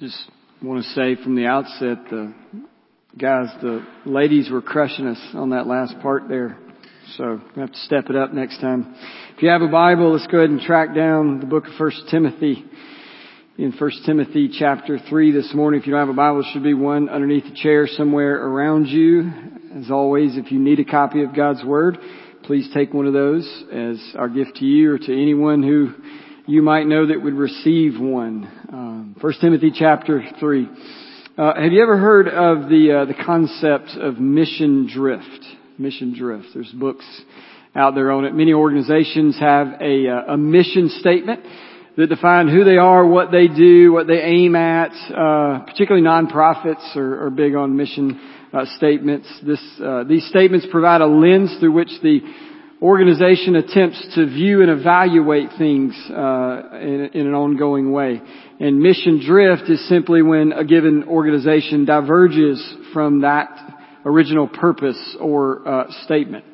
Just want to say from the outset, the guys, the ladies were crushing us on that last part there. So we have to step it up next time. If you have a Bible, let's go ahead and track down the book of First Timothy in First Timothy chapter 3 this morning. If you don't have a Bible, there should be one underneath the chair somewhere around you. As always, if you need a copy of God's Word, please take one of those as our gift to you or to anyone who you might know that would receive one. Um, 1 Timothy chapter 3. Uh, have you ever heard of the, uh, the concept of mission drift? Mission drift. There's books out there on it. Many organizations have a, uh, a mission statement that define who they are, what they do, what they aim at. Uh, particularly nonprofits are, are big on mission uh, statements. This, uh, these statements provide a lens through which the organization attempts to view and evaluate things uh, in, in, an ongoing way. And mission drift is simply when a given organization diverges from that original purpose or uh, statement.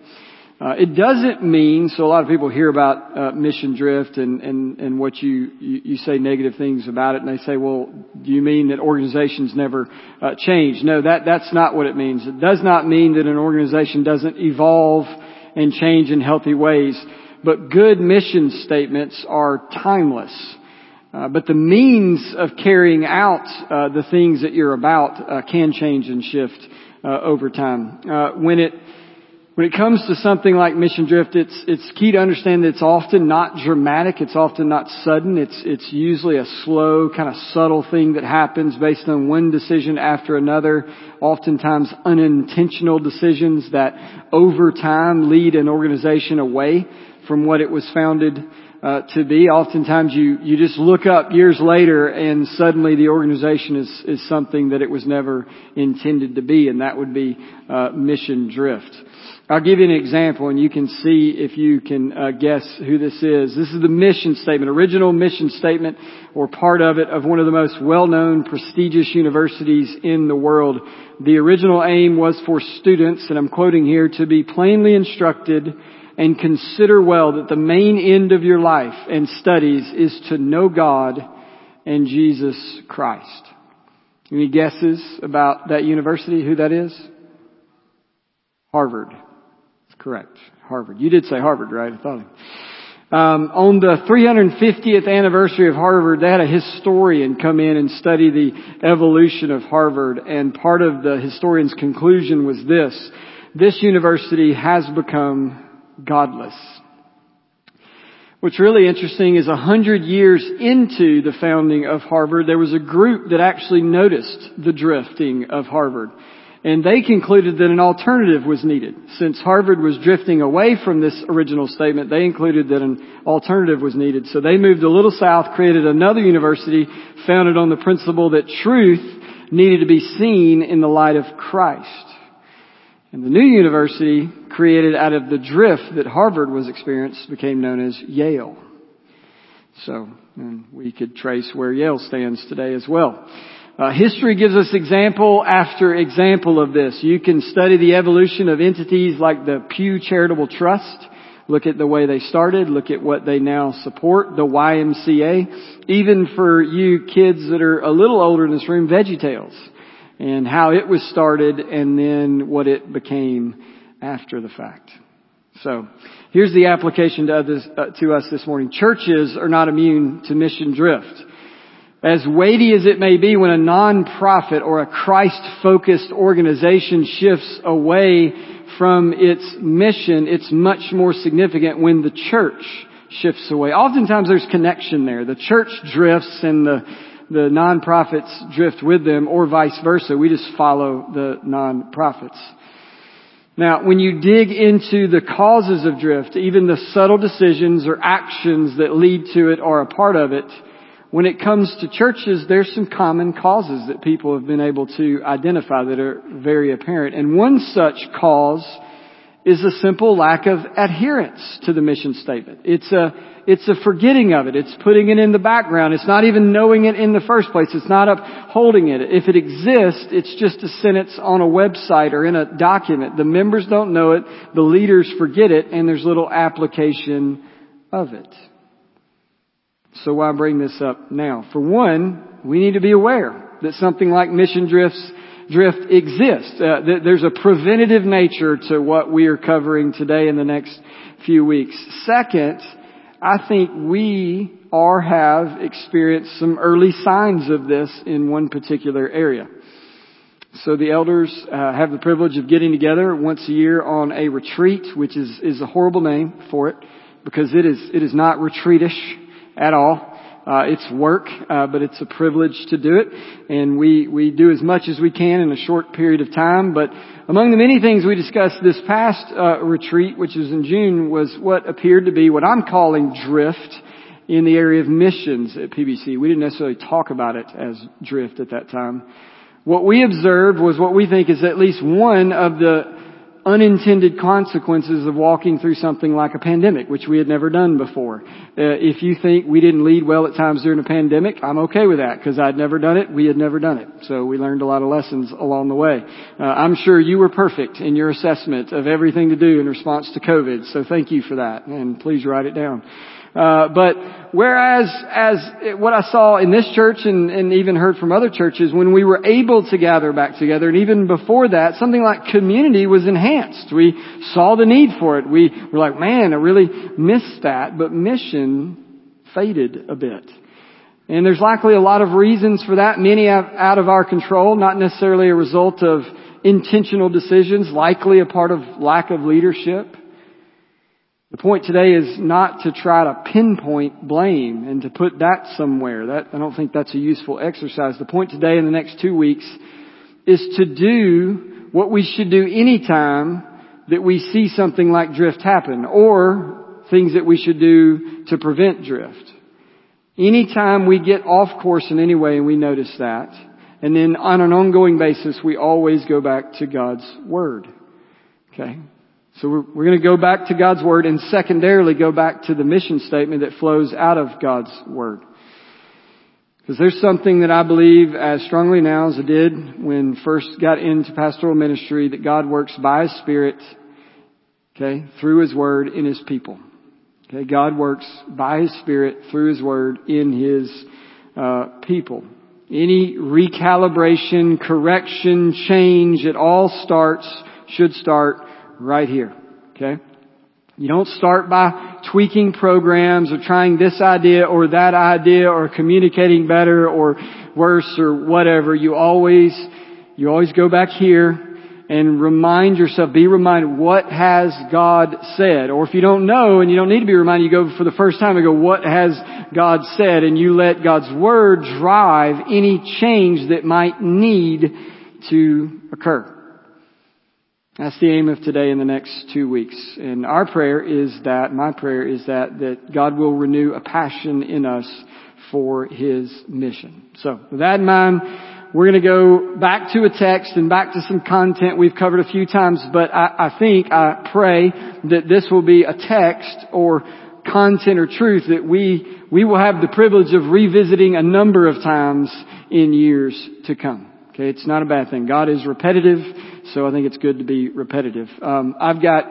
Uh, it doesn't mean, so a lot of people hear about uh, mission drift and, and, and what you, you, you, say negative things about it and they say, well, do you mean that organizations never uh, change? No, that, that's not what it means. It does not mean that an organization doesn't evolve and change in healthy ways. But good mission statements are timeless. Uh, but the means of carrying out uh, the things that you're about uh, can change and shift uh, over time. Uh, when it when it comes to something like mission drift, it's, it's key to understand that it's often not dramatic. It's often not sudden. It's, it's usually a slow, kind of subtle thing that happens based on one decision after another. Oftentimes unintentional decisions that over time lead an organization away from what it was founded uh, to be. Oftentimes you, you just look up years later and suddenly the organization is, is something that it was never intended to be and that would be uh, mission drift. I'll give you an example and you can see if you can uh, guess who this is. This is the mission statement, original mission statement or part of it of one of the most well-known prestigious universities in the world. The original aim was for students, and I'm quoting here, to be plainly instructed and consider well that the main end of your life and studies is to know God and Jesus Christ. Any guesses about that university, who that is? Harvard correct. Harvard. You did say Harvard, right? I thought. Um, on the 350th anniversary of Harvard, they had a historian come in and study the evolution of Harvard, and part of the historian's conclusion was this: this university has become godless. What's really interesting is a hundred years into the founding of Harvard, there was a group that actually noticed the drifting of Harvard. And they concluded that an alternative was needed. Since Harvard was drifting away from this original statement, they included that an alternative was needed. So they moved a little south, created another university founded on the principle that truth needed to be seen in the light of Christ. And the new university, created out of the drift that Harvard was experiencing, became known as Yale. So, we could trace where Yale stands today as well. Uh, history gives us example after example of this. You can study the evolution of entities like the Pew Charitable Trust. Look at the way they started. Look at what they now support. The YMCA. Even for you kids that are a little older in this room, VeggieTales. And how it was started and then what it became after the fact. So, here's the application to, others, uh, to us this morning. Churches are not immune to mission drift. As weighty as it may be when a non-profit or a Christ-focused organization shifts away from its mission, it's much more significant when the church shifts away. Oftentimes there's connection there. The church drifts and the, the non-profits drift with them or vice versa. We just follow the non-profits. Now, when you dig into the causes of drift, even the subtle decisions or actions that lead to it are a part of it, when it comes to churches, there's some common causes that people have been able to identify that are very apparent. And one such cause is a simple lack of adherence to the mission statement. It's a, it's a forgetting of it. It's putting it in the background. It's not even knowing it in the first place. It's not upholding it. If it exists, it's just a sentence on a website or in a document. The members don't know it. The leaders forget it and there's little application of it. So why bring this up now? For one, we need to be aware that something like mission drifts drift exists. Uh, th- there's a preventative nature to what we are covering today in the next few weeks. Second, I think we or have experienced some early signs of this in one particular area. So the elders uh, have the privilege of getting together once a year on a retreat, which is, is a horrible name for it because it is, it is not retreatish at all. Uh, it's work, uh, but it's a privilege to do it, and we we do as much as we can in a short period of time. But among the many things we discussed this past uh, retreat, which was in June, was what appeared to be what I'm calling drift in the area of missions at PBC. We didn't necessarily talk about it as drift at that time. What we observed was what we think is at least one of the unintended consequences of walking through something like a pandemic, which we had never done before. Uh, if you think we didn't lead well at times during a pandemic, I'm okay with that because I'd never done it. We had never done it. So we learned a lot of lessons along the way. Uh, I'm sure you were perfect in your assessment of everything to do in response to COVID. So thank you for that and please write it down. Uh, but whereas as what I saw in this church and, and even heard from other churches, when we were able to gather back together, and even before that, something like community was enhanced. We saw the need for it. We were like, man, I really missed that. But mission faded a bit. And there's likely a lot of reasons for that, many out of our control, not necessarily a result of intentional decisions, likely a part of lack of leadership. The point today is not to try to pinpoint blame and to put that somewhere. That, I don't think that's a useful exercise. The point today in the next two weeks is to do what we should do anytime that we see something like drift happen or things that we should do to prevent drift. Anytime we get off course in any way and we notice that, and then on an ongoing basis, we always go back to God's Word. Okay? So we're, we're going to go back to God's Word and secondarily go back to the mission statement that flows out of God's Word. Because there's something that I believe as strongly now as I did when first got into pastoral ministry that God works by His Spirit, okay, through His Word in His people. Okay, God works by His Spirit through His Word in His uh, people. Any recalibration, correction, change, it all starts, should start right here. Okay? You don't start by tweaking programs or trying this idea or that idea or communicating better or worse or whatever. You always, you always go back here and remind yourself, be reminded, what has God said? Or if you don't know and you don't need to be reminded, you go for the first time and go, what has God said? And you let God's Word drive any change that might need to occur. That's the aim of today and the next two weeks. And our prayer is that, my prayer is that, that God will renew a passion in us for His mission. So, with that in mind, we're going to go back to a text and back to some content we've covered a few times, but I, I think, I pray that this will be a text or content or truth that we, we will have the privilege of revisiting a number of times in years to come. Okay, it's not a bad thing. God is repetitive so I think it's good to be repetitive. Um, I've got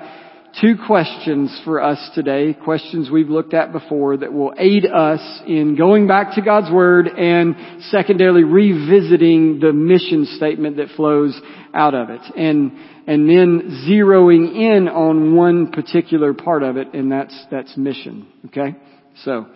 two questions for us today, questions we've looked at before that will aid us in going back to God's Word and secondarily revisiting the mission statement that flows out of it. And, and then zeroing in on one particular part of it, and that's, that's mission. Okay? So,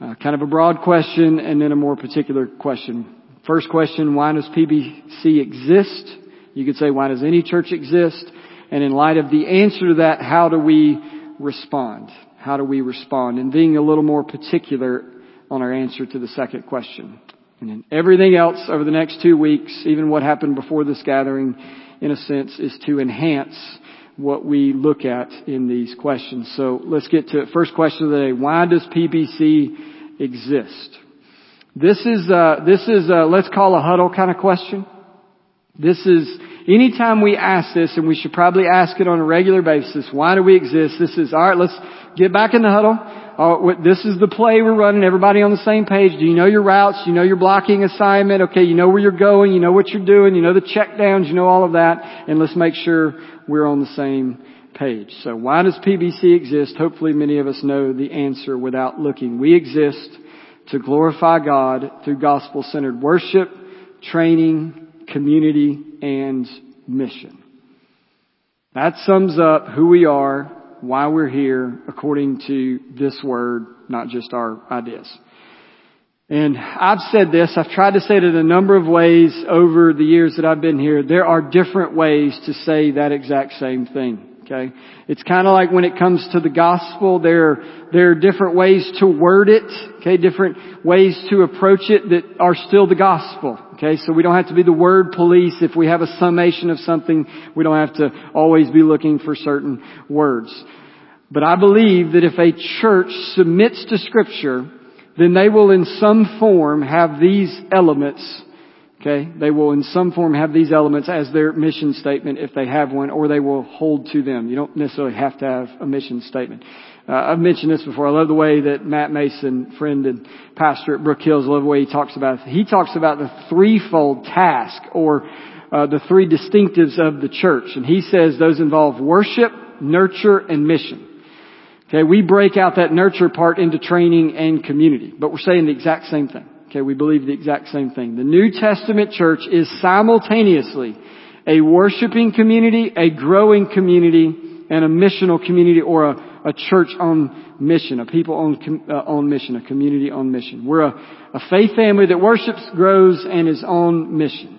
uh, kind of a broad question and then a more particular question. First question, why does PBC exist? You could say, why does any church exist? And in light of the answer to that, how do we respond? How do we respond? And being a little more particular on our answer to the second question. And then everything else over the next two weeks, even what happened before this gathering, in a sense, is to enhance what we look at in these questions. So let's get to it. First question of the day. Why does PBC exist? This is, uh, this is, uh, let's call a huddle kind of question. This is, anytime we ask this, and we should probably ask it on a regular basis, why do we exist? This is, alright, let's get back in the huddle. Uh, this is the play we're running, everybody on the same page. Do you know your routes? Do you know your blocking assignment? Okay, you know where you're going, you know what you're doing, you know the check downs, you know all of that, and let's make sure we're on the same page. So why does PBC exist? Hopefully many of us know the answer without looking. We exist to glorify God through gospel-centered worship, training, community, and mission. That sums up who we are, why we're here, according to this word, not just our ideas. And I've said this, I've tried to say it in a number of ways over the years that I've been here. There are different ways to say that exact same thing. Okay? It's kind of like when it comes to the gospel, there, there are different ways to word it, okay? Different ways to approach it that are still the gospel, okay? So we don't have to be the word police. If we have a summation of something, we don't have to always be looking for certain words. But I believe that if a church submits to scripture, then they will in some form have these elements Okay? They will in some form have these elements as their mission statement if they have one, or they will hold to them. You don't necessarily have to have a mission statement. Uh, I've mentioned this before. I love the way that Matt Mason, friend and pastor at Brook Hills, I love the way he talks about it. He talks about the threefold task, or uh, the three distinctives of the church. And he says those involve worship, nurture, and mission. Okay, we break out that nurture part into training and community, but we're saying the exact same thing. Okay, we believe the exact same thing. The New Testament church is simultaneously a worshiping community, a growing community, and a missional community or a, a church on mission, a people on, uh, on mission, a community on mission. We're a, a faith family that worships, grows, and is on mission.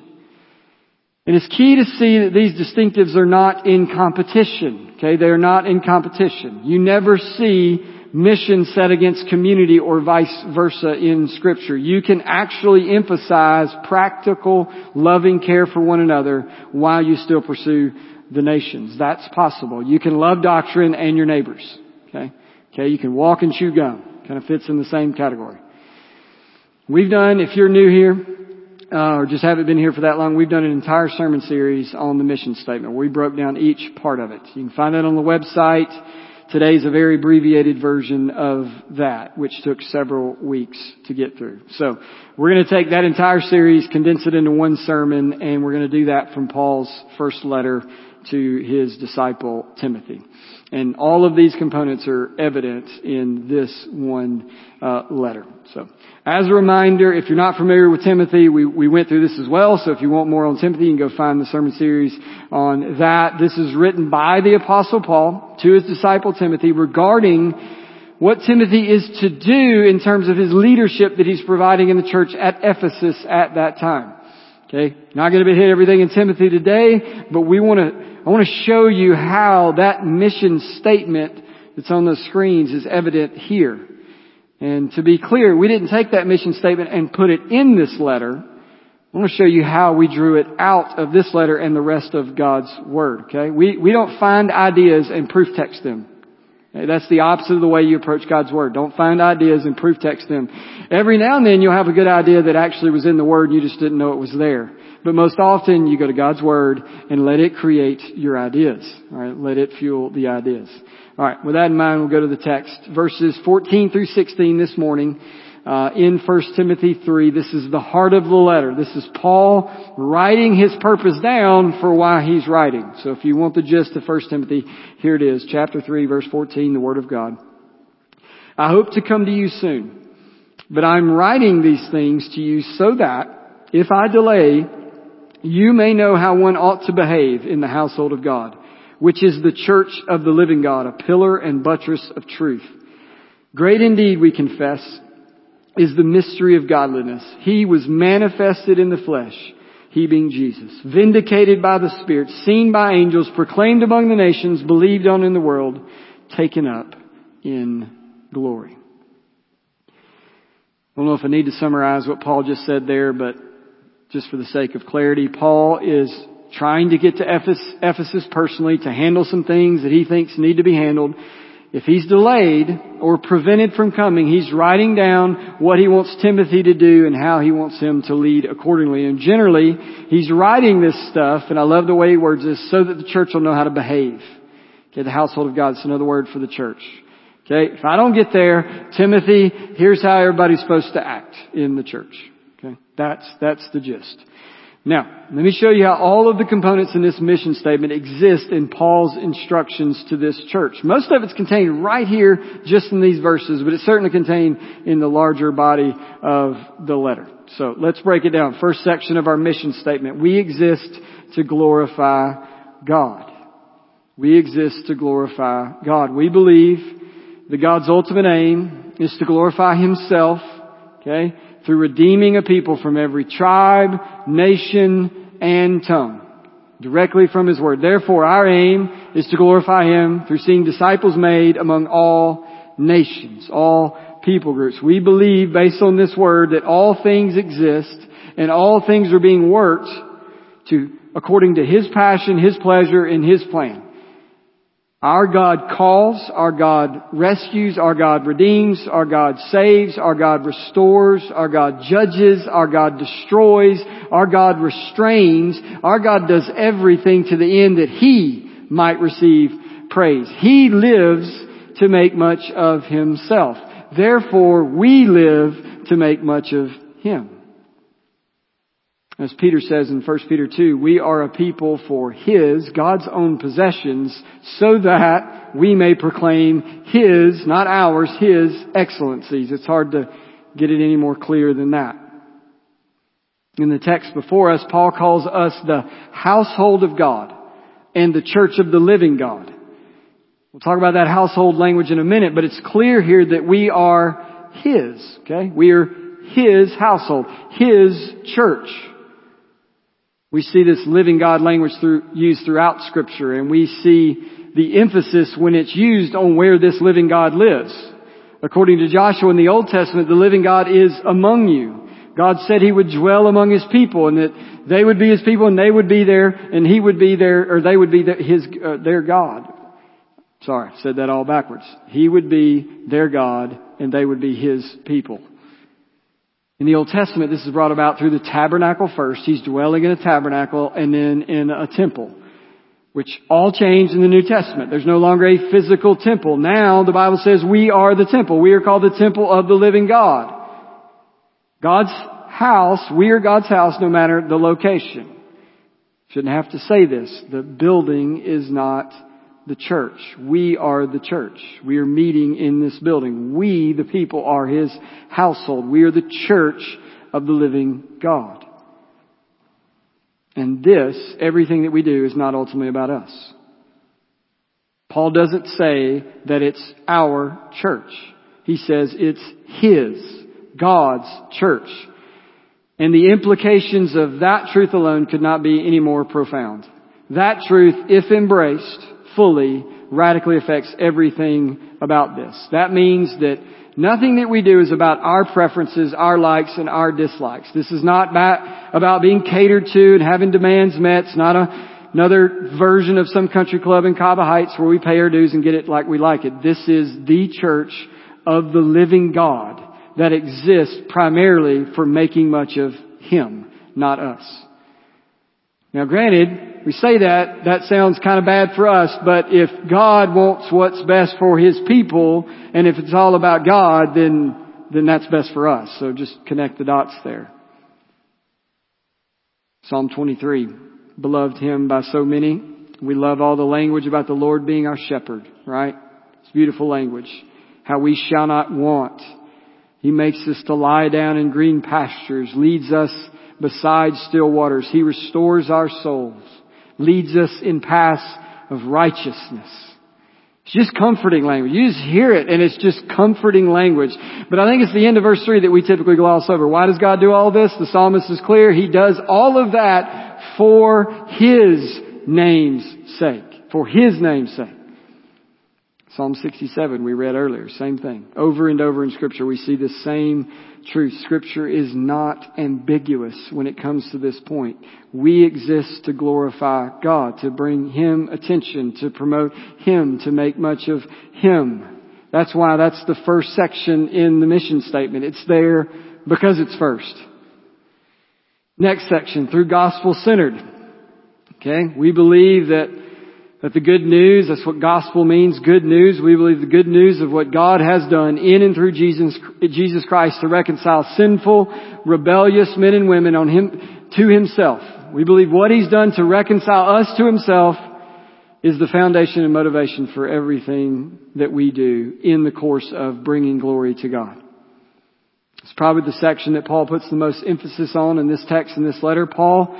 And it's key to see that these distinctives are not in competition. Okay, they are not in competition. You never see mission set against community or vice versa in scripture. You can actually emphasize practical, loving care for one another while you still pursue the nations. That's possible. You can love doctrine and your neighbors. Okay? Okay, you can walk and chew gum. Kind of fits in the same category. We've done, if you're new here, uh, or just haven't been here for that long, we've done an entire sermon series on the mission statement. We broke down each part of it. You can find that on the website. Today's a very abbreviated version of that, which took several weeks to get through. So we're going to take that entire series, condense it into one sermon, and we're going to do that from Paul's first letter to his disciple Timothy. And all of these components are evident in this one uh, letter. So, as a reminder, if you're not familiar with Timothy, we, we went through this as well. So if you want more on Timothy, you can go find the sermon series on that. This is written by the Apostle Paul to his disciple Timothy regarding what Timothy is to do in terms of his leadership that he's providing in the church at Ephesus at that time. Okay? Not going to be hit everything in Timothy today, but we want to I want to show you how that mission statement that's on the screens is evident here. And to be clear, we didn't take that mission statement and put it in this letter. I want to show you how we drew it out of this letter and the rest of God's Word, okay? We, we don't find ideas and proof text them. That's the opposite of the way you approach God's Word. Don't find ideas and proof text them. Every now and then you'll have a good idea that actually was in the Word and you just didn't know it was there. But most often you go to God's Word and let it create your ideas. Alright, let it fuel the ideas. Alright, with that in mind, we'll go to the text. Verses 14 through 16 this morning. Uh, in 1 Timothy 3, this is the heart of the letter. This is Paul writing his purpose down for why he's writing. So if you want the gist of 1 Timothy, here it is, chapter 3, verse 14, the Word of God. I hope to come to you soon, but I'm writing these things to you so that, if I delay, you may know how one ought to behave in the household of God, which is the church of the living God, a pillar and buttress of truth. Great indeed, we confess, is the mystery of godliness. He was manifested in the flesh, he being Jesus, vindicated by the Spirit, seen by angels, proclaimed among the nations, believed on in the world, taken up in glory. I don't know if I need to summarize what Paul just said there, but just for the sake of clarity, Paul is trying to get to Ephesus personally to handle some things that he thinks need to be handled. If he's delayed or prevented from coming, he's writing down what he wants Timothy to do and how he wants him to lead accordingly. And generally, he's writing this stuff, and I love the way he words this, so that the church will know how to behave. Okay, the household of God is another word for the church. Okay, if I don't get there, Timothy, here's how everybody's supposed to act in the church. Okay? That's, that's the gist. Now, let me show you how all of the components in this mission statement exist in Paul's instructions to this church. Most of it's contained right here, just in these verses, but it's certainly contained in the larger body of the letter. So let's break it down. First section of our mission statement. We exist to glorify God. We exist to glorify God. We believe that God's ultimate aim is to glorify Himself, okay, through redeeming a people from every tribe, nation, and tongue. Directly from His Word. Therefore, our aim is to glorify Him through seeing disciples made among all nations, all people groups. We believe, based on this Word, that all things exist and all things are being worked to, according to His passion, His pleasure, and His plan. Our God calls, our God rescues, our God redeems, our God saves, our God restores, our God judges, our God destroys, our God restrains, our God does everything to the end that He might receive praise. He lives to make much of Himself. Therefore, we live to make much of Him. As Peter says in 1 Peter 2, we are a people for His, God's own possessions, so that we may proclaim His, not ours, His excellencies. It's hard to get it any more clear than that. In the text before us, Paul calls us the household of God and the church of the living God. We'll talk about that household language in a minute, but it's clear here that we are His, okay? We are His household, His church. We see this living God language through, used throughout scripture and we see the emphasis when it's used on where this living God lives. According to Joshua in the Old Testament, the living God is among you. God said He would dwell among His people and that they would be His people and they would be there and He would be there, or they would be the, His, uh, their God. Sorry, said that all backwards. He would be their God and they would be His people. In the Old Testament, this is brought about through the tabernacle first. He's dwelling in a tabernacle and then in a temple, which all changed in the New Testament. There's no longer a physical temple. Now the Bible says we are the temple. We are called the temple of the living God. God's house, we are God's house no matter the location. Shouldn't have to say this. The building is not the church. We are the church. We are meeting in this building. We, the people, are His household. We are the church of the living God. And this, everything that we do is not ultimately about us. Paul doesn't say that it's our church. He says it's His, God's church. And the implications of that truth alone could not be any more profound. That truth, if embraced, fully radically affects everything about this. That means that nothing that we do is about our preferences, our likes, and our dislikes. This is not about being catered to and having demands met. It's not a, another version of some country club in Cahaba Heights where we pay our dues and get it like we like it. This is the church of the living God that exists primarily for making much of Him, not us. Now granted, we say that, that sounds kind of bad for us, but if God wants what's best for His people, and if it's all about God, then, then that's best for us. So just connect the dots there. Psalm 23. Beloved hymn by so many. We love all the language about the Lord being our shepherd, right? It's beautiful language. How we shall not want. He makes us to lie down in green pastures, leads us beside still waters. He restores our souls leads us in paths of righteousness. It's just comforting language. You just hear it and it's just comforting language. But I think it's the end of verse 3 that we typically gloss over. Why does God do all this? The psalmist is clear. He does all of that for His name's sake. For His name's sake. Psalm 67 we read earlier, same thing. Over and over in scripture we see the same truth. Scripture is not ambiguous when it comes to this point. We exist to glorify God, to bring Him attention, to promote Him, to make much of Him. That's why that's the first section in the mission statement. It's there because it's first. Next section, through gospel centered. Okay, we believe that that the good news, that's what gospel means, good news. We believe the good news of what God has done in and through Jesus, Jesus Christ to reconcile sinful, rebellious men and women on him, to himself. We believe what He's done to reconcile us to Himself is the foundation and motivation for everything that we do in the course of bringing glory to God. It's probably the section that Paul puts the most emphasis on in this text in this letter. Paul,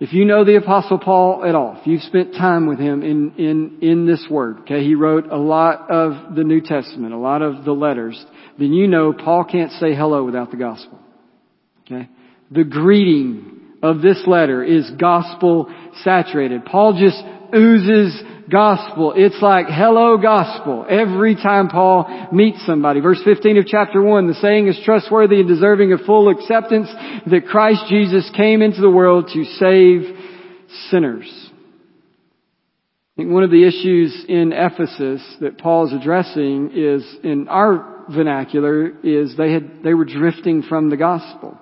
if you know the apostle Paul at all, if you've spent time with him in, in, in this word, okay, he wrote a lot of the New Testament, a lot of the letters, then you know Paul can't say hello without the gospel. Okay? The greeting of this letter is gospel saturated. Paul just oozes gospel. It's like hello gospel every time Paul meets somebody. Verse 15 of chapter 1, the saying is trustworthy and deserving of full acceptance that Christ Jesus came into the world to save sinners. I think one of the issues in Ephesus that Paul is addressing is in our vernacular is they had, they were drifting from the gospel.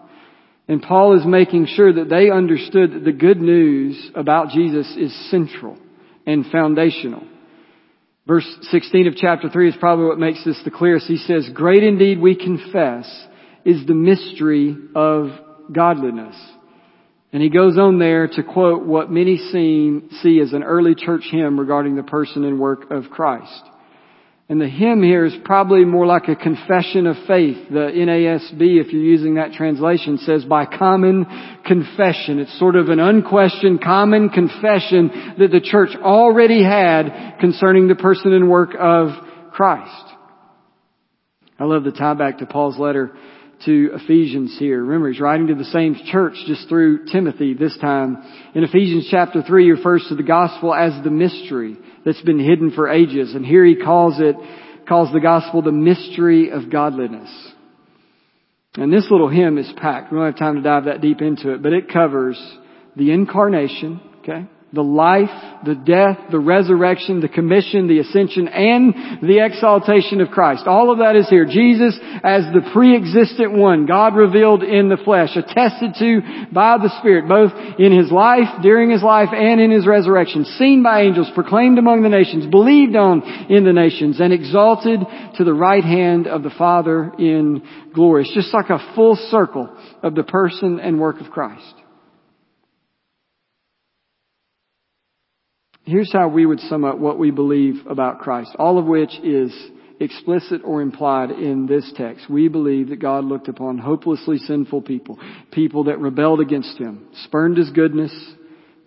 And Paul is making sure that they understood that the good news about Jesus is central and foundational. Verse 16 of chapter 3 is probably what makes this the clearest. He says, Great indeed we confess is the mystery of godliness. And he goes on there to quote what many see, see as an early church hymn regarding the person and work of Christ. And the hymn here is probably more like a confession of faith. The NASB, if you're using that translation, says by common confession. It's sort of an unquestioned common confession that the church already had concerning the person and work of Christ. I love the tie back to Paul's letter to Ephesians here. Remember, he's writing to the same church just through Timothy this time. In Ephesians chapter 3, he refers to the gospel as the mystery that's been hidden for ages. And here he calls it, calls the gospel the mystery of godliness. And this little hymn is packed. We don't have time to dive that deep into it, but it covers the incarnation, okay? The life, the death, the resurrection, the commission, the ascension, and the exaltation of Christ. All of that is here. Jesus as the pre-existent one, God revealed in the flesh, attested to by the Spirit, both in His life, during His life, and in His resurrection, seen by angels, proclaimed among the nations, believed on in the nations, and exalted to the right hand of the Father in glory. It's just like a full circle of the person and work of Christ. Here's how we would sum up what we believe about Christ, all of which is explicit or implied in this text. We believe that God looked upon hopelessly sinful people, people that rebelled against Him, spurned His goodness,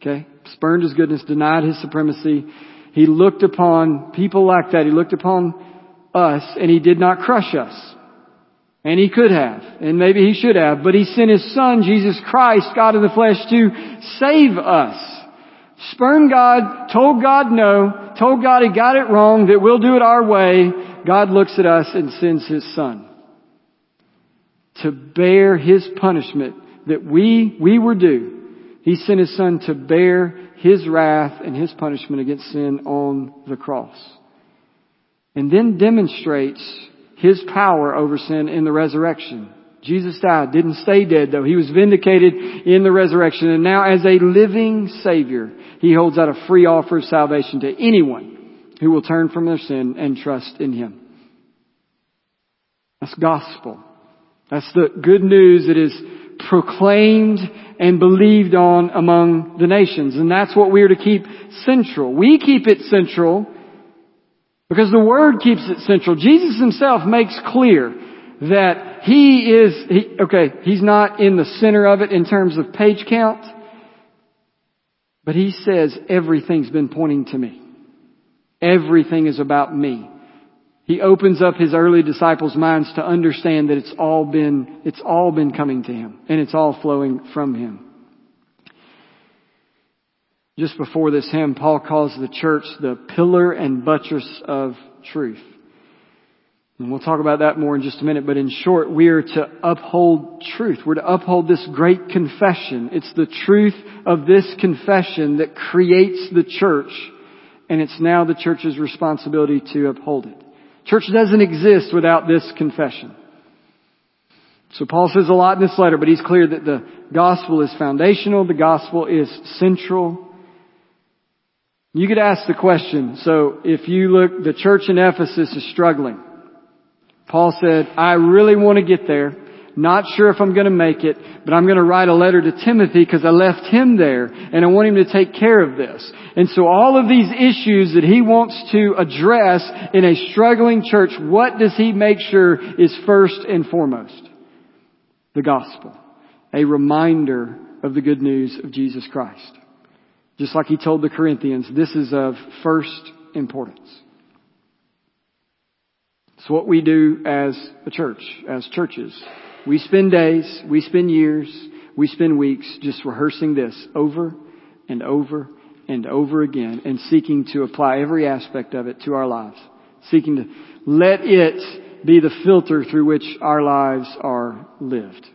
okay, spurned His goodness, denied His supremacy. He looked upon people like that. He looked upon us and He did not crush us. And He could have, and maybe He should have, but He sent His Son, Jesus Christ, God in the flesh, to save us spurned God, told God no, told God he got it wrong, that we'll do it our way, God looks at us and sends his son to bear his punishment that we, we were due. He sent his son to bear his wrath and his punishment against sin on the cross. And then demonstrates his power over sin in the resurrection. Jesus died, didn't stay dead though. He was vindicated in the resurrection and now as a living Savior, He holds out a free offer of salvation to anyone who will turn from their sin and trust in Him. That's gospel. That's the good news that is proclaimed and believed on among the nations. And that's what we are to keep central. We keep it central because the Word keeps it central. Jesus Himself makes clear that he is, he, okay, he's not in the center of it in terms of page count, but he says everything's been pointing to me. Everything is about me. He opens up his early disciples' minds to understand that it's all been, it's all been coming to him and it's all flowing from him. Just before this hymn, Paul calls the church the pillar and buttress of truth. And we'll talk about that more in just a minute, but in short, we are to uphold truth. We're to uphold this great confession. It's the truth of this confession that creates the church, and it's now the church's responsibility to uphold it. Church doesn't exist without this confession. So Paul says a lot in this letter, but he's clear that the gospel is foundational, the gospel is central. You could ask the question, so if you look, the church in Ephesus is struggling. Paul said, I really want to get there. Not sure if I'm going to make it, but I'm going to write a letter to Timothy because I left him there and I want him to take care of this. And so all of these issues that he wants to address in a struggling church, what does he make sure is first and foremost? The gospel. A reminder of the good news of Jesus Christ. Just like he told the Corinthians, this is of first importance. It's what we do as a church, as churches. We spend days, we spend years, we spend weeks just rehearsing this over and over and over again and seeking to apply every aspect of it to our lives. Seeking to let it be the filter through which our lives are lived.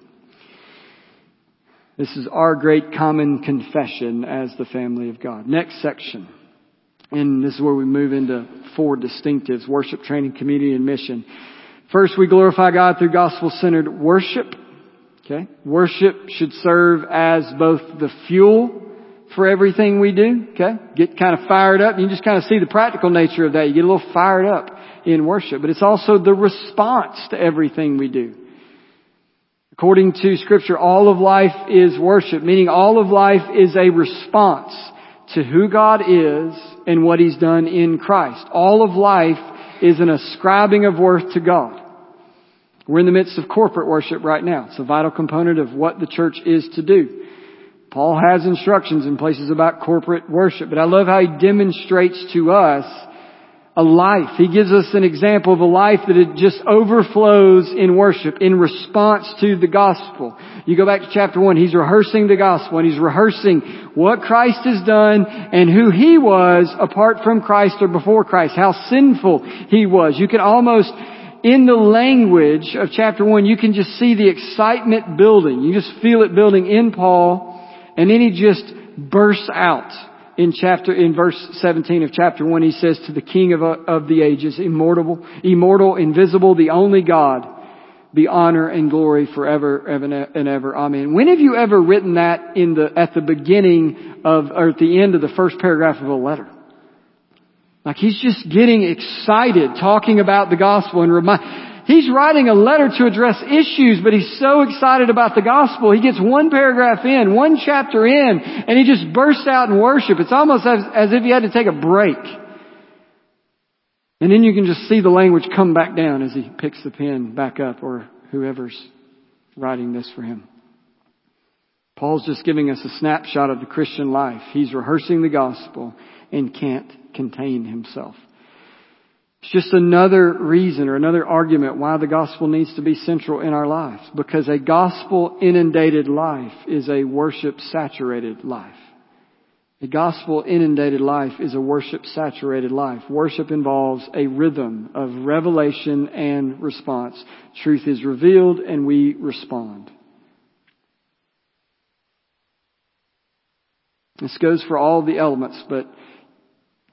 This is our great common confession as the family of God. Next section. And this is where we move into four distinctives, worship, training, community, and mission. First, we glorify God through gospel-centered worship. Okay? Worship should serve as both the fuel for everything we do. Okay? Get kind of fired up. You just kind of see the practical nature of that. You get a little fired up in worship. But it's also the response to everything we do. According to scripture, all of life is worship, meaning all of life is a response to who God is and what He's done in Christ. All of life is an ascribing of worth to God. We're in the midst of corporate worship right now. It's a vital component of what the church is to do. Paul has instructions in places about corporate worship, but I love how he demonstrates to us a life. He gives us an example of a life that it just overflows in worship in response to the gospel. You go back to chapter one, he's rehearsing the gospel and he's rehearsing what Christ has done and who he was apart from Christ or before Christ, how sinful he was. You can almost, in the language of chapter one, you can just see the excitement building. You just feel it building in Paul and then he just bursts out in chapter, in verse 17 of chapter 1, he says to the King of, of the ages, immortal, immortal, invisible, the only God, be honor and glory forever ever, and ever. Amen. When have you ever written that in the, at the beginning of, or at the end of the first paragraph of a letter? Like he's just getting excited talking about the gospel and remind, He's writing a letter to address issues, but he's so excited about the gospel. He gets one paragraph in, one chapter in, and he just bursts out in worship. It's almost as, as if he had to take a break. And then you can just see the language come back down as he picks the pen back up or whoever's writing this for him. Paul's just giving us a snapshot of the Christian life. He's rehearsing the gospel and can't contain himself. It's just another reason or another argument why the gospel needs to be central in our lives. Because a gospel inundated life is a worship saturated life. A gospel inundated life is a worship saturated life. Worship involves a rhythm of revelation and response. Truth is revealed and we respond. This goes for all the elements, but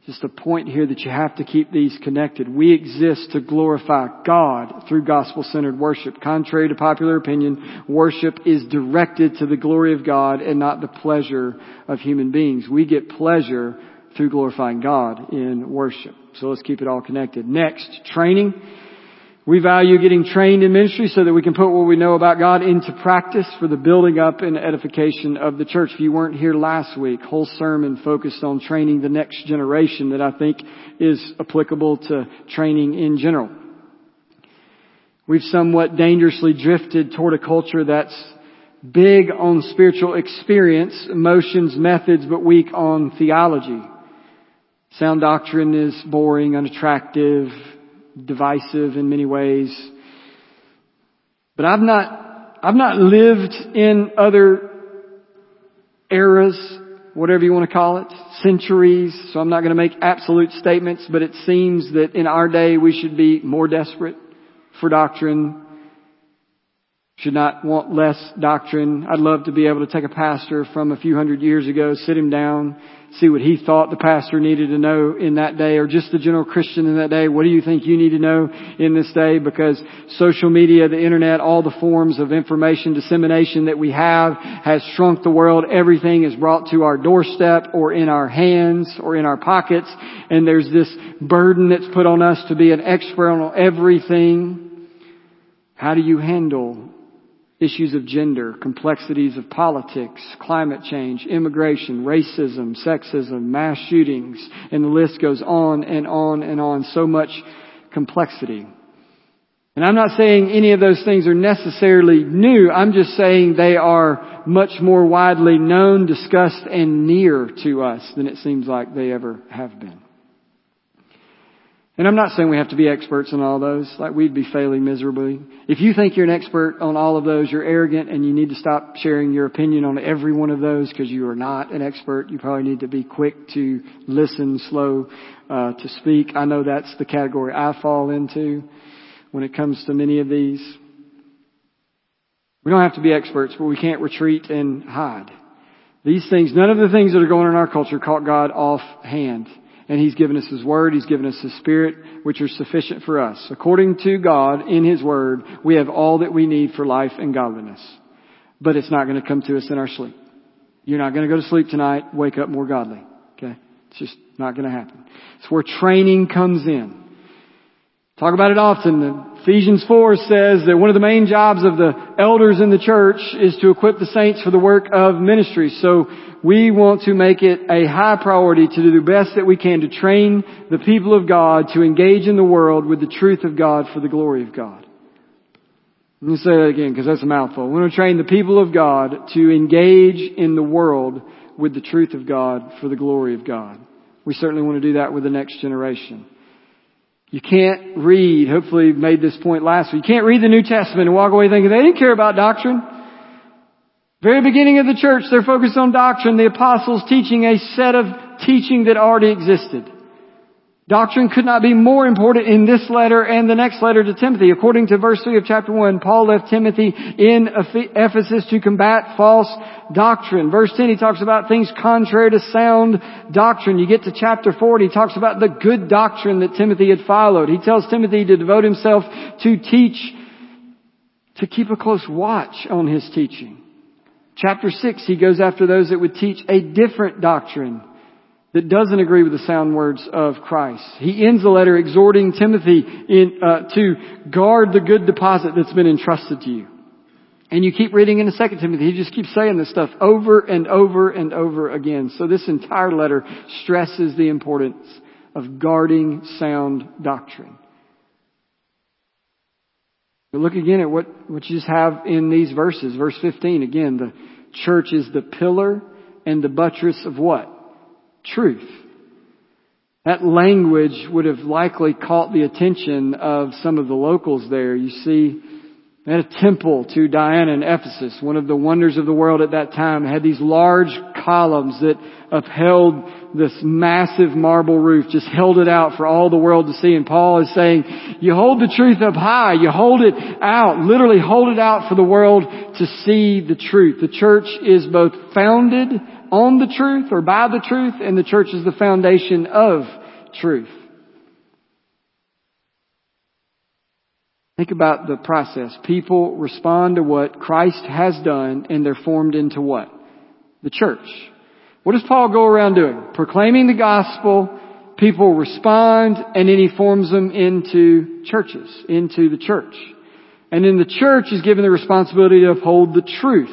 just a point here that you have to keep these connected. We exist to glorify God through gospel-centered worship. Contrary to popular opinion, worship is directed to the glory of God and not the pleasure of human beings. We get pleasure through glorifying God in worship. So let's keep it all connected. Next, training. We value getting trained in ministry so that we can put what we know about God into practice for the building up and edification of the church. If you weren't here last week, whole sermon focused on training the next generation that I think is applicable to training in general. We've somewhat dangerously drifted toward a culture that's big on spiritual experience, emotions, methods, but weak on theology. Sound doctrine is boring, unattractive, divisive in many ways. But I've not, I've not lived in other eras, whatever you want to call it, centuries, so I'm not going to make absolute statements, but it seems that in our day we should be more desperate for doctrine, should not want less doctrine. I'd love to be able to take a pastor from a few hundred years ago, sit him down, see what he thought the pastor needed to know in that day or just the general Christian in that day. What do you think you need to know in this day? Because social media, the internet, all the forms of information dissemination that we have has shrunk the world. Everything is brought to our doorstep or in our hands or in our pockets. And there's this burden that's put on us to be an expert on everything. How do you handle issues of gender, complexities of politics, climate change, immigration, racism, sexism, mass shootings, and the list goes on and on and on. So much complexity. And I'm not saying any of those things are necessarily new. I'm just saying they are much more widely known, discussed, and near to us than it seems like they ever have been. And I'm not saying we have to be experts on all those, like we'd be failing miserably. If you think you're an expert on all of those, you're arrogant and you need to stop sharing your opinion on every one of those because you are not an expert. You probably need to be quick to listen, slow uh, to speak. I know that's the category I fall into when it comes to many of these. We don't have to be experts, but we can't retreat and hide. These things, none of the things that are going on in our culture caught God off hand. And He's given us His Word, He's given us His Spirit, which are sufficient for us. According to God, in His Word, we have all that we need for life and godliness. But it's not going to come to us in our sleep. You're not going to go to sleep tonight, wake up more godly. Okay? It's just not going to happen. It's where training comes in. Talk about it often. Ephesians 4 says that one of the main jobs of the elders in the church is to equip the saints for the work of ministry. So we want to make it a high priority to do the best that we can to train the people of God to engage in the world with the truth of God for the glory of God. Let me say that again because that's a mouthful. We want to train the people of God to engage in the world with the truth of God for the glory of God. We certainly want to do that with the next generation. You can't read, hopefully made this point last week, you can't read the New Testament and walk away thinking they didn't care about doctrine. Very beginning of the church, they're focused on doctrine. The apostles teaching a set of teaching that already existed. Doctrine could not be more important in this letter and the next letter to Timothy. According to verse 3 of chapter 1, Paul left Timothy in Ephesus to combat false doctrine. Verse 10, he talks about things contrary to sound doctrine. You get to chapter 4, he talks about the good doctrine that Timothy had followed. He tells Timothy to devote himself to teach, to keep a close watch on his teaching. Chapter 6, he goes after those that would teach a different doctrine that doesn't agree with the sound words of Christ. He ends the letter exhorting Timothy in, uh, to guard the good deposit that's been entrusted to you. And you keep reading in the second Timothy, he just keeps saying this stuff over and over and over again. So this entire letter stresses the importance of guarding sound doctrine. But look again at what, what you just have in these verses. Verse 15, again, the church is the pillar and the buttress of what? Truth. That language would have likely caught the attention of some of the locals there. You see, had a temple to Diana in Ephesus, one of the wonders of the world at that time. Had these large columns that upheld this massive marble roof, just held it out for all the world to see. And Paul is saying, you hold the truth up high, you hold it out, literally hold it out for the world to see the truth. The church is both founded on the truth or by the truth, and the church is the foundation of truth. Think about the process. People respond to what Christ has done and they're formed into what? The church. What does Paul go around doing? Proclaiming the gospel, people respond, and then he forms them into churches, into the church. And then the church is given the responsibility to uphold the truth,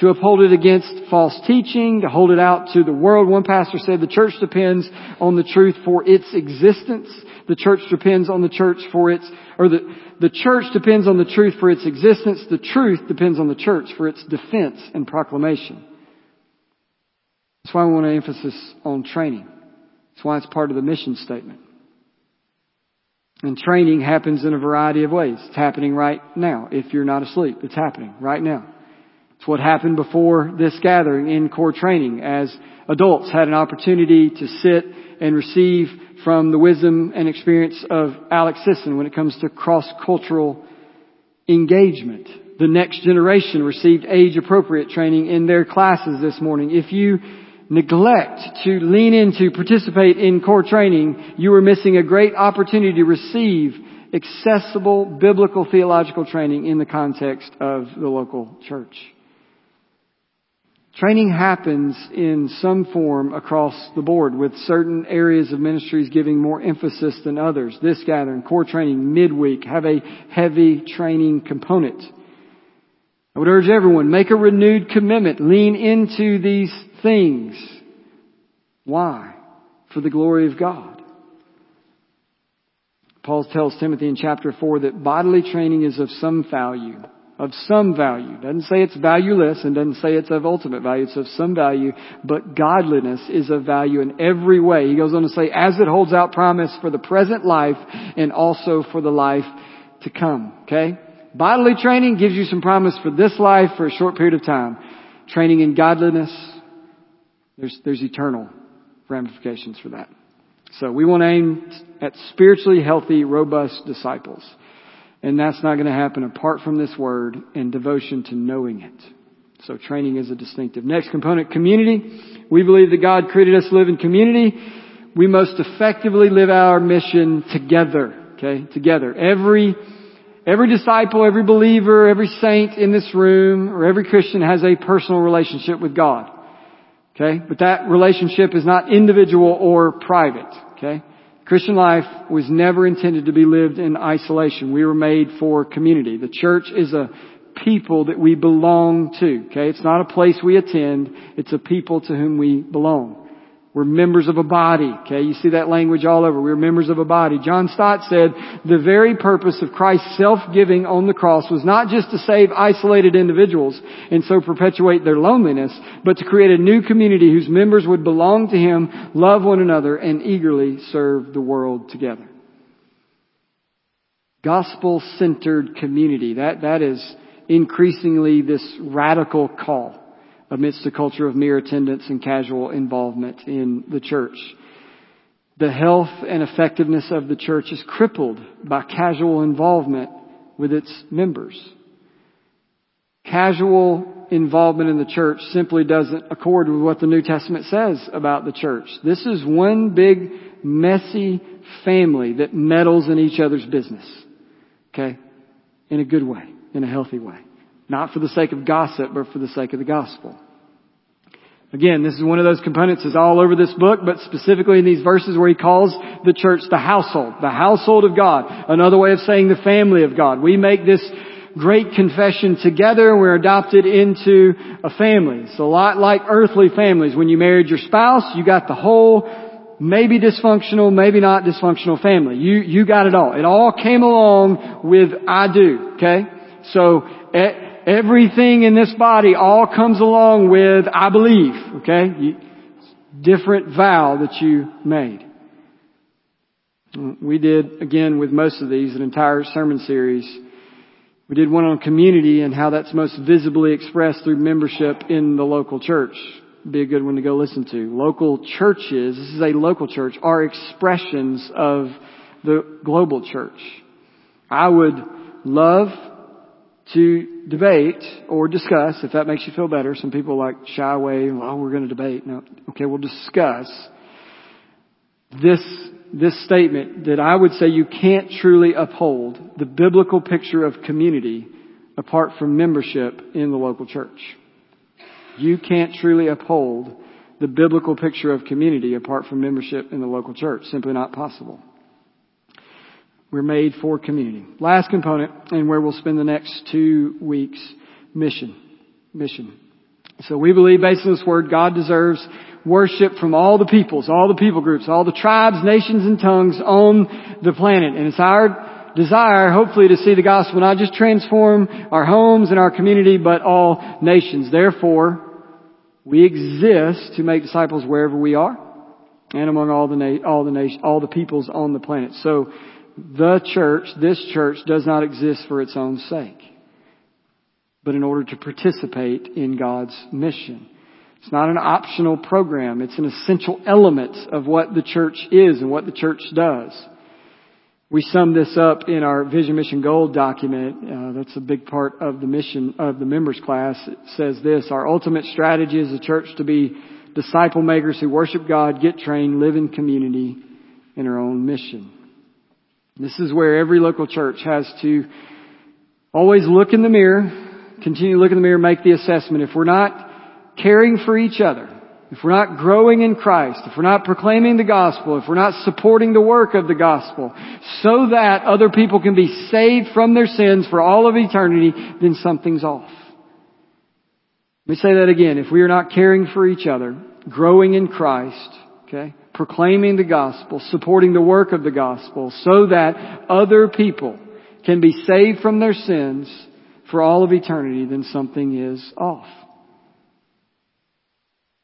to uphold it against false teaching, to hold it out to the world. One pastor said the church depends on the truth for its existence. The church depends on the church for its, or the, the church depends on the truth for its existence. The truth depends on the church for its defense and proclamation. That's why we want to emphasis on training. That's why it's part of the mission statement. And training happens in a variety of ways. It's happening right now. If you're not asleep, it's happening right now. It's what happened before this gathering in core training as adults had an opportunity to sit and receive from the wisdom and experience of Alex Sisson when it comes to cross-cultural engagement. The next generation received age appropriate training in their classes this morning. If you neglect to lean into, participate in core training, you are missing a great opportunity to receive accessible biblical theological training in the context of the local church. Training happens in some form across the board with certain areas of ministries giving more emphasis than others. This gathering, core training, midweek, have a heavy training component. I would urge everyone, make a renewed commitment. Lean into these things. Why? For the glory of God. Paul tells Timothy in chapter 4 that bodily training is of some value. Of some value. Doesn't say it's valueless and doesn't say it's of ultimate value. It's of some value, but godliness is of value in every way. He goes on to say, as it holds out promise for the present life and also for the life to come. Okay? Bodily training gives you some promise for this life for a short period of time. Training in godliness, there's, there's eternal ramifications for that. So we want to aim at spiritually healthy, robust disciples. And that's not going to happen apart from this word and devotion to knowing it. So training is a distinctive. Next component, community. We believe that God created us to live in community. We most effectively live our mission together. Okay? Together. Every, every disciple, every believer, every saint in this room, or every Christian has a personal relationship with God. Okay? But that relationship is not individual or private. Okay? Christian life was never intended to be lived in isolation. We were made for community. The church is a people that we belong to. Okay? It's not a place we attend. It's a people to whom we belong. We're members of a body. Okay, you see that language all over. We're members of a body. John Stott said, the very purpose of Christ's self-giving on the cross was not just to save isolated individuals and so perpetuate their loneliness, but to create a new community whose members would belong to Him, love one another, and eagerly serve the world together. Gospel-centered community. That, that is increasingly this radical call amidst a culture of mere attendance and casual involvement in the church. The health and effectiveness of the church is crippled by casual involvement with its members. Casual involvement in the church simply doesn't accord with what the New Testament says about the church. This is one big, messy family that meddles in each other's business. Okay? In a good way, in a healthy way. Not for the sake of gossip, but for the sake of the gospel. Again, this is one of those components that's all over this book, but specifically in these verses where he calls the church the household, the household of God. Another way of saying the family of God. We make this great confession together we're adopted into a family. It's a lot like earthly families. When you married your spouse, you got the whole, maybe dysfunctional, maybe not dysfunctional family. You, you got it all. It all came along with I do, okay? So, eh, Everything in this body all comes along with I believe, okay? different vow that you made. We did, again, with most of these, an entire sermon series. We did one on community and how that's most visibly expressed through membership in the local church. Be a good one to go listen to. Local churches, this is a local church, are expressions of the global church. I would love to debate or discuss, if that makes you feel better. Some people like shy away, oh, we're going to debate. No, okay, we'll discuss this, this statement that I would say you can't truly uphold the biblical picture of community apart from membership in the local church. You can't truly uphold the biblical picture of community apart from membership in the local church. Simply not possible. We're made for community. Last component, and where we'll spend the next two weeks, mission. Mission. So we believe based on this word, God deserves worship from all the peoples, all the people groups, all the tribes, nations, and tongues on the planet. And it's our desire, hopefully, to see the gospel not just transform our homes and our community, but all nations. Therefore, we exist to make disciples wherever we are and among all the na- all the nations, all the peoples on the planet. So the church, this church, does not exist for its own sake, but in order to participate in God's mission. It's not an optional program. It's an essential element of what the church is and what the church does. We sum this up in our Vision Mission Goal document. Uh, that's a big part of the mission of the members class. It says this, our ultimate strategy as a church to be disciple makers who worship God, get trained, live in community, in our own mission. This is where every local church has to always look in the mirror, continue to look in the mirror, make the assessment. If we're not caring for each other, if we're not growing in Christ, if we're not proclaiming the gospel, if we're not supporting the work of the gospel, so that other people can be saved from their sins for all of eternity, then something's off. Let me say that again. If we are not caring for each other, growing in Christ, okay, proclaiming the gospel, supporting the work of the gospel so that other people can be saved from their sins for all of eternity, then something is off.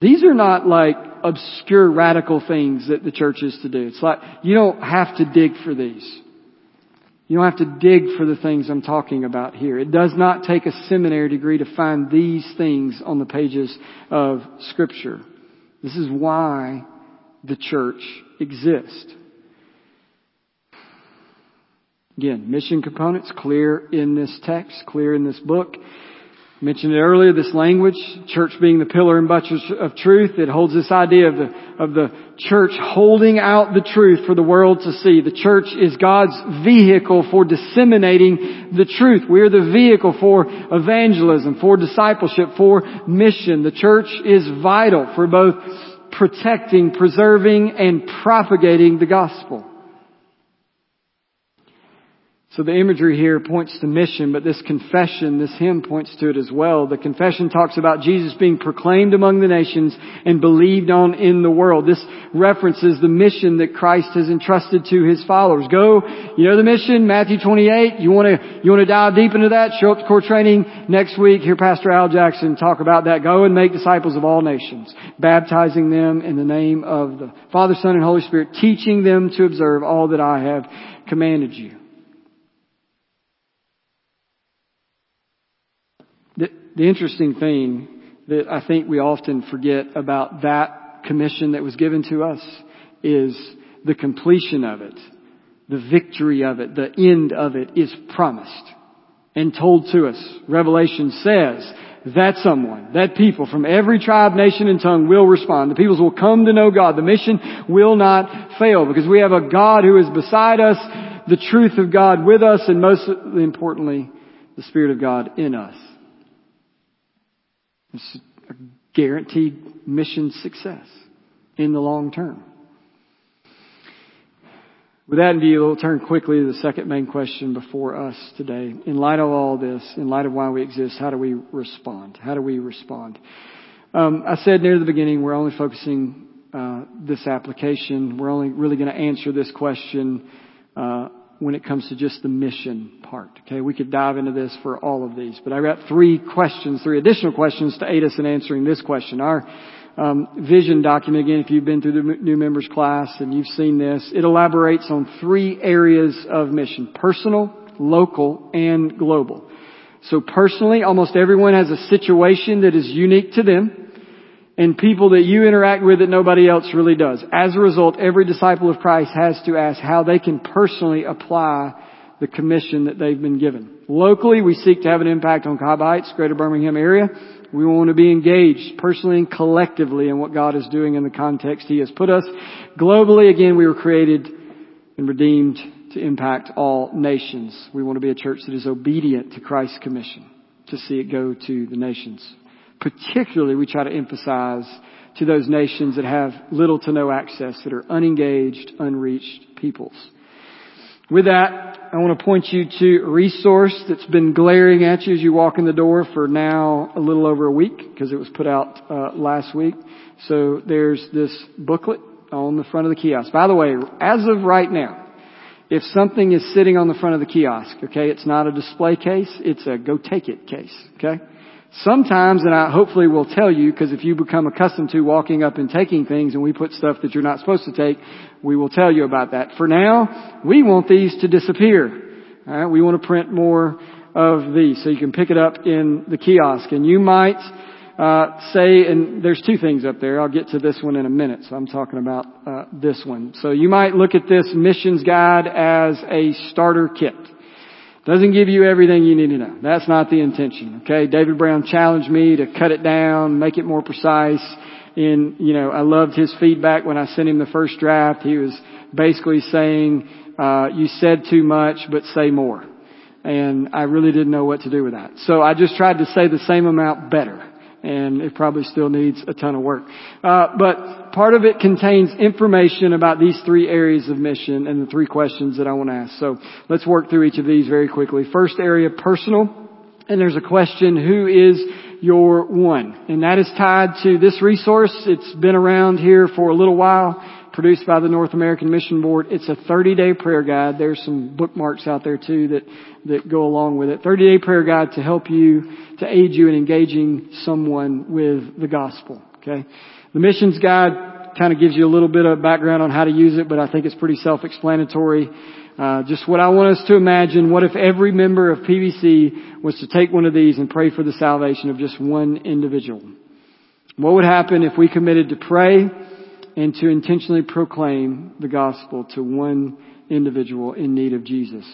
These are not like obscure radical things that the church is to do. It's like, you don't have to dig for these. You don't have to dig for the things I'm talking about here. It does not take a seminary degree to find these things on the pages of scripture. This is why the church exists. Again, mission components clear in this text, clear in this book. I Mentioned it earlier, this language, church being the pillar and buttress of truth, it holds this idea of the, of the church holding out the truth for the world to see. The church is God's vehicle for disseminating the truth. We are the vehicle for evangelism, for discipleship, for mission. The church is vital for both protecting, preserving, and propagating the gospel. So the imagery here points to mission, but this confession, this hymn points to it as well. The confession talks about Jesus being proclaimed among the nations and believed on in the world. This references the mission that Christ has entrusted to His followers. Go, you know the mission, Matthew 28. You want to, you want to dive deep into that? Show up to core training next week. Hear Pastor Al Jackson talk about that. Go and make disciples of all nations, baptizing them in the name of the Father, Son, and Holy Spirit, teaching them to observe all that I have commanded you. The, interesting thing that I think we often forget about that commission that was given to us is the completion of it, the victory of it, the end of it is promised and told to us. Revelation says that someone, that people from every tribe, nation, and tongue will respond. The peoples will come to know God. The mission will not fail because we have a God who is beside us, the truth of God with us, and most importantly, the Spirit of God in us. It's a guaranteed mission success in the long term. With that in view, we'll turn quickly to the second main question before us today. In light of all this, in light of why we exist, how do we respond? How do we respond? Um, I said near the beginning, we're only focusing uh, this application. We're only really going to answer this question uh, when it comes to just the mission part. Okay, we could dive into this for all of these, but I've got three questions, three additional questions to aid us in answering this question. Our um, vision document, again, if you've been through the new members class and you've seen this, it elaborates on three areas of mission: personal, local, and global. So personally, almost everyone has a situation that is unique to them and people that you interact with that nobody else really does. As a result, every disciple of Christ has to ask how they can personally apply the commission that they've been given. Locally, we seek to have an impact on Cahaba Heights, Greater Birmingham area. We want to be engaged personally and collectively in what God is doing in the context He has put us. Globally, again, we were created and redeemed to impact all nations. We want to be a church that is obedient to Christ's commission to see it go to the nations particularly we try to emphasize to those nations that have little to no access, that are unengaged, unreached peoples. With that, I want to point you to a resource that's been glaring at you as you walk in the door for now a little over a week because it was put out uh, last week. So there's this booklet on the front of the kiosk. By the way, as of right now, if something is sitting on the front of the kiosk, okay, it's not a display case, it's a go take it case, okay? Sometimes, and I hopefully will tell you, because if you become accustomed to walking up and taking things and we put stuff that you're not supposed to take, we will tell you about that. For now, we want these to disappear. Alright, we want to print more of these so you can pick it up in the kiosk. And you might uh, say, and there's two things up there. I'll get to this one in a minute. So I'm talking about uh, this one. So you might look at this missions guide as a starter kit. Doesn't give you everything you need to know. That's not the intention. Okay. David Brown challenged me to cut it down, make it more precise. And, you know, I loved his feedback when I sent him the first draft. He was basically saying, uh, you said too much, but say more. And I really didn't know what to do with that. So I just tried to say the same amount better and it probably still needs a ton of work. Uh, but part of it contains information about these three areas of mission and the three questions that I want to ask. So let's work through each of these very quickly. First area, personal. and there's a question, who is your one? And that is tied to this resource. It's been around here for a little while, produced by the North American Mission Board. It's a 30 day prayer guide. There's some bookmarks out there too that, that go along with it. 30 day prayer guide to help you, to aid you in engaging someone with the gospel. Okay. The missions guide kind of gives you a little bit of background on how to use it, but I think it's pretty self-explanatory. Uh, just what I want us to imagine, what if every member of PBC was to take one of these and pray for the salvation of just one individual? What would happen if we committed to pray and to intentionally proclaim the gospel to one individual in need of Jesus?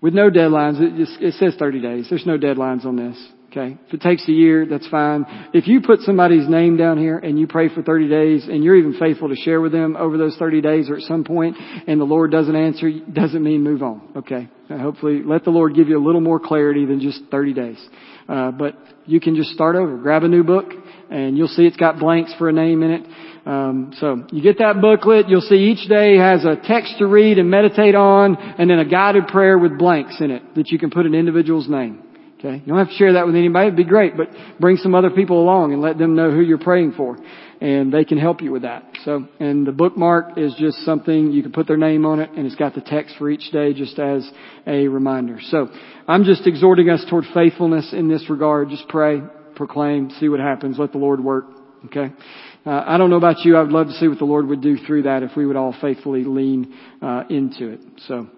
With no deadlines, it, just, it says 30 days. There's no deadlines on this. Okay. If it takes a year, that's fine. If you put somebody's name down here and you pray for 30 days and you're even faithful to share with them over those 30 days or at some point and the Lord doesn't answer, doesn't mean move on. Okay. Hopefully let the Lord give you a little more clarity than just 30 days. Uh, but you can just start over. Grab a new book and you'll see it's got blanks for a name in it. Um, so you get that booklet. You'll see each day has a text to read and meditate on, and then a guided prayer with blanks in it that you can put an individual's name. Okay? You don't have to share that with anybody. It'd be great, but bring some other people along and let them know who you're praying for. And they can help you with that. So, and the bookmark is just something you can put their name on it and it's got the text for each day just as a reminder. So, I'm just exhorting us toward faithfulness in this regard. Just pray, proclaim, see what happens, let the Lord work. Okay? Uh, I don't know about you. I would love to see what the Lord would do through that if we would all faithfully lean uh, into it. So,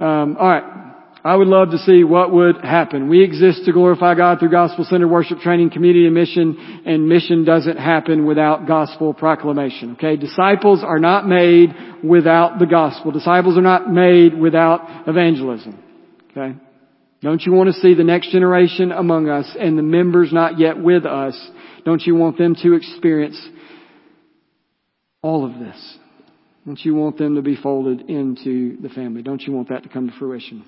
um, all right. I would love to see what would happen. We exist to glorify God through gospel-centered worship, training, community, and mission, and mission doesn't happen without gospel proclamation. Okay? Disciples are not made without the gospel. Disciples are not made without evangelism. Okay? Don't you want to see the next generation among us and the members not yet with us? Don't you want them to experience all of this? Don't you want them to be folded into the family? Don't you want that to come to fruition?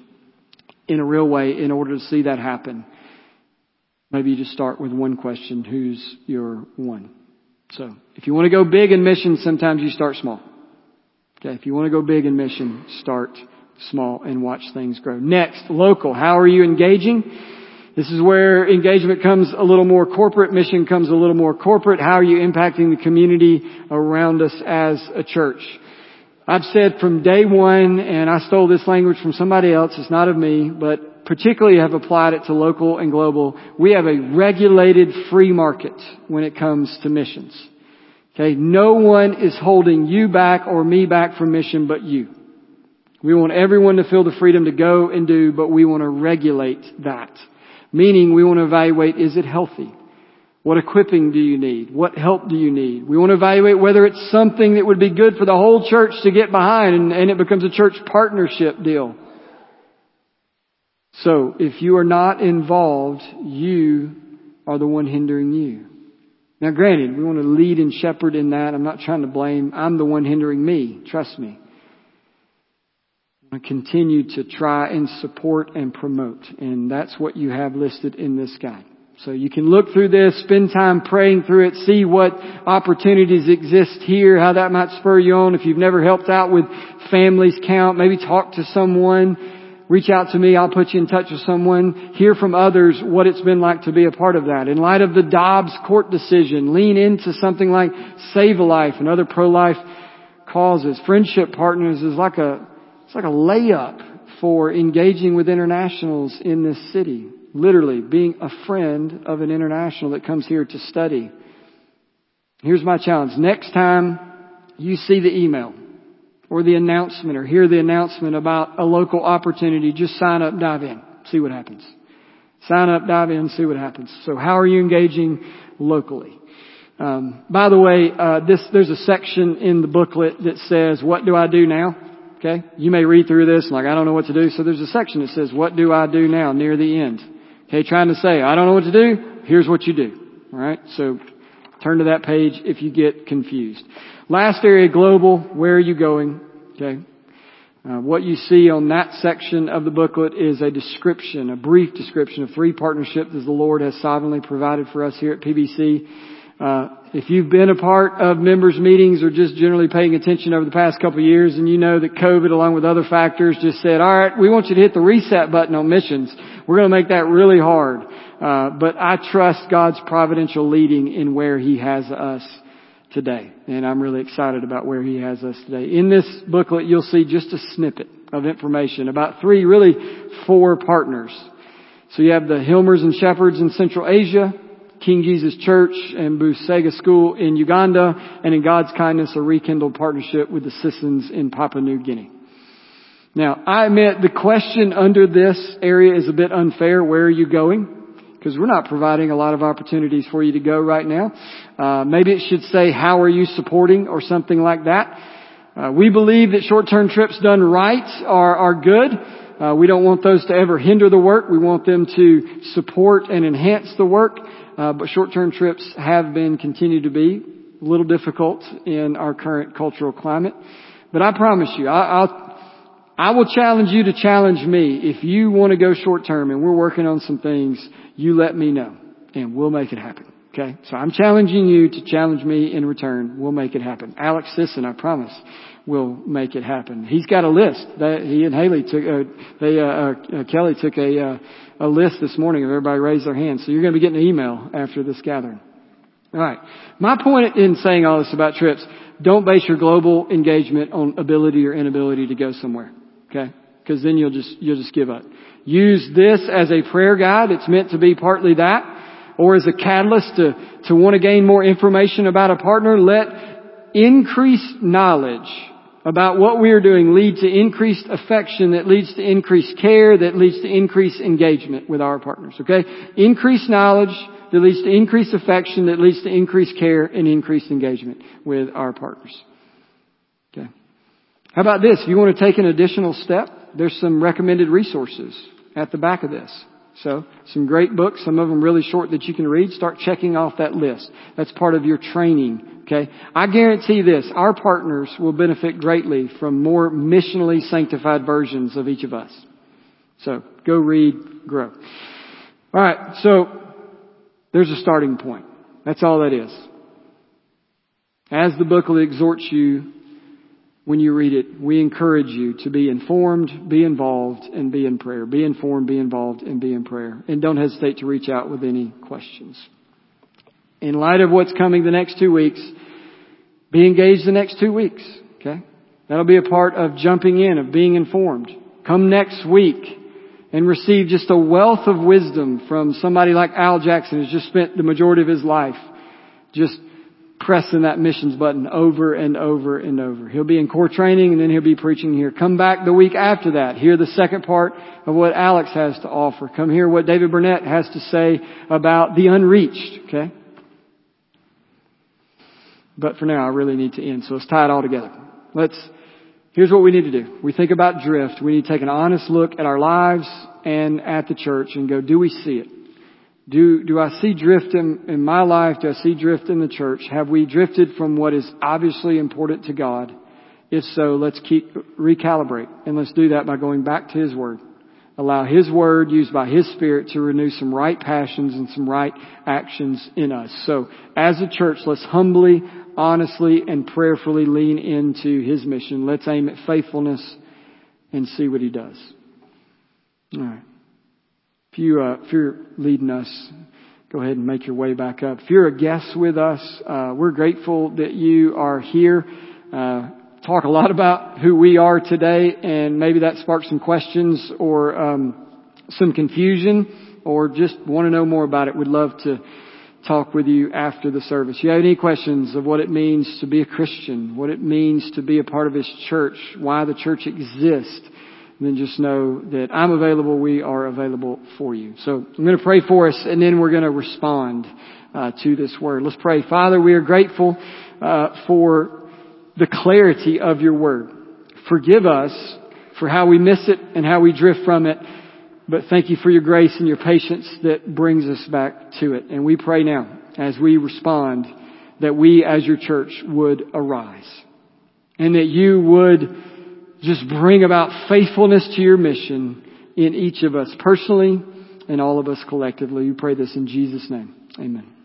in a real way in order to see that happen. Maybe you just start with one question. Who's your one? So, if you want to go big in mission, sometimes you start small. Okay, if you want to go big in mission, start small and watch things grow. Next, local. How are you engaging? This is where engagement comes a little more corporate, mission comes a little more corporate. How are you impacting the community around us as a church? I've said from day one, and I stole this language from somebody else, it's not of me, but particularly have applied it to local and global. We have a regulated free market when it comes to missions. Okay, no one is holding you back or me back from mission but you. We want everyone to feel the freedom to go and do, but we want to regulate that. Meaning we want to evaluate, is it healthy? What equipping do you need? What help do you need? We want to evaluate whether it's something that would be good for the whole church to get behind and, and it becomes a church partnership deal. So, if you are not involved, you are the one hindering you. Now granted, we want to lead and shepherd in that. I'm not trying to blame. I'm the one hindering me. Trust me. Continue to try and support and promote. And that's what you have listed in this guide. So you can look through this, spend time praying through it, see what opportunities exist here, how that might spur you on. If you've never helped out with Families Count, maybe talk to someone, reach out to me, I'll put you in touch with someone, hear from others what it's been like to be a part of that. In light of the Dobbs court decision, lean into something like Save a Life and other pro-life causes. Friendship partners is like a, like a layup for engaging with internationals in this city literally being a friend of an international that comes here to study. Here's my challenge. Next time you see the email or the announcement or hear the announcement about a local opportunity, just sign up, dive in, see what happens. Sign up, dive in, see what happens. So how are you engaging locally? Um, by the way, uh, this there's a section in the booklet that says, "What do I do now?" Okay, you may read through this like I don't know what to do. So there's a section that says, "What do I do now?" near the end. Okay, trying to say, I don't know what to do. Here's what you do. Alright, so turn to that page if you get confused. Last area, global, where are you going? Okay. Uh, what you see on that section of the booklet is a description, a brief description of three partnerships that the Lord has sovereignly provided for us here at PBC. Uh, if you've been a part of members meetings or just generally paying attention over the past couple of years and you know that COVID along with other factors just said, alright, we want you to hit the reset button on missions. We're going to make that really hard. Uh, but I trust God's providential leading in where He has us today. And I'm really excited about where He has us today. In this booklet, you'll see just a snippet of information about three, really four partners. So you have the Hilmers and Shepherds in Central Asia, King Jesus Church and Busega School in Uganda, and in God's kindness, a rekindled partnership with the Sissons in Papua New Guinea. Now, I admit the question under this area is a bit unfair. Where are you going? Because we're not providing a lot of opportunities for you to go right now. Uh, maybe it should say, how are you supporting or something like that. Uh, we believe that short-term trips done right are, are good. Uh, we don't want those to ever hinder the work. We want them to support and enhance the work. Uh, but short-term trips have been, continue to be a little difficult in our current cultural climate. But I promise you, I, I'll, I will challenge you to challenge me. If you want to go short-term and we're working on some things, you let me know and we'll make it happen. Okay? So I'm challenging you to challenge me in return. We'll make it happen. Alex Sisson, I promise, will make it happen. He's got a list that he and Haley took, uh, they, uh, uh, Kelly took a, uh, a list this morning of everybody raised their hands. So you're going to be getting an email after this gathering. All right. My point in saying all this about trips, don't base your global engagement on ability or inability to go somewhere. Okay? Because then you'll just, you'll just give up. Use this as a prayer guide. It's meant to be partly that. Or as a catalyst to, to want to gain more information about a partner. Let increased knowledge about what we are doing lead to increased affection that leads to increased care that leads to increased engagement with our partners. Okay? Increased knowledge that leads to increased affection that leads to increased care and increased engagement with our partners. Okay. How about this? If you want to take an additional step, there's some recommended resources at the back of this. So, some great books, some of them really short that you can read. Start checking off that list. That's part of your training Okay? I guarantee this, our partners will benefit greatly from more missionally sanctified versions of each of us. So, go read, grow. Alright, so, there's a starting point. That's all that is. As the booklet exhorts you when you read it, we encourage you to be informed, be involved, and be in prayer. Be informed, be involved, and be in prayer. And don't hesitate to reach out with any questions in light of what's coming the next two weeks, be engaged the next two weeks. Okay? That'll be a part of jumping in, of being informed. Come next week and receive just a wealth of wisdom from somebody like Al Jackson who's just spent the majority of his life just pressing that missions button over and over and over. He'll be in core training and then he'll be preaching here. Come back the week after that. Hear the second part of what Alex has to offer. Come hear what David Burnett has to say about the unreached. Okay? But for now, I really need to end. So let's tie it all together. Let's, here's what we need to do. We think about drift. We need to take an honest look at our lives and at the church and go, do we see it? Do, do I see drift in, in my life? Do I see drift in the church? Have we drifted from what is obviously important to God? If so, let's keep, recalibrate. And let's do that by going back to His Word. Allow His Word used by His Spirit to renew some right passions and some right actions in us. So, as a church, let's humbly honestly and prayerfully lean into His mission. Let's aim at faithfulness and see what He does. All right. If, you, uh, if you're leading us, go ahead and make your way back up. If you're a guest with us, uh, we're grateful that you are here. Uh, talk a lot about who we are today, and maybe that sparks some questions or um, some confusion, or just want to know more about it. We'd love to talk with you after the service. You have any questions of what it means to be a Christian, what it means to be a part of His church, why the church exists, then just know that I'm available. We are available for you. So I'm going to pray for us and then we're going to respond uh, to this word. Let's pray. Father, we are grateful uh, for the clarity of your word. Forgive us for how we miss it and how we drift from it. But thank you for your grace and your patience that brings us back to it. And we pray now, as we respond, that we as your church would arise. And that you would just bring about faithfulness to your mission in each of us personally and all of us collectively. We pray this in Jesus' name. Amen.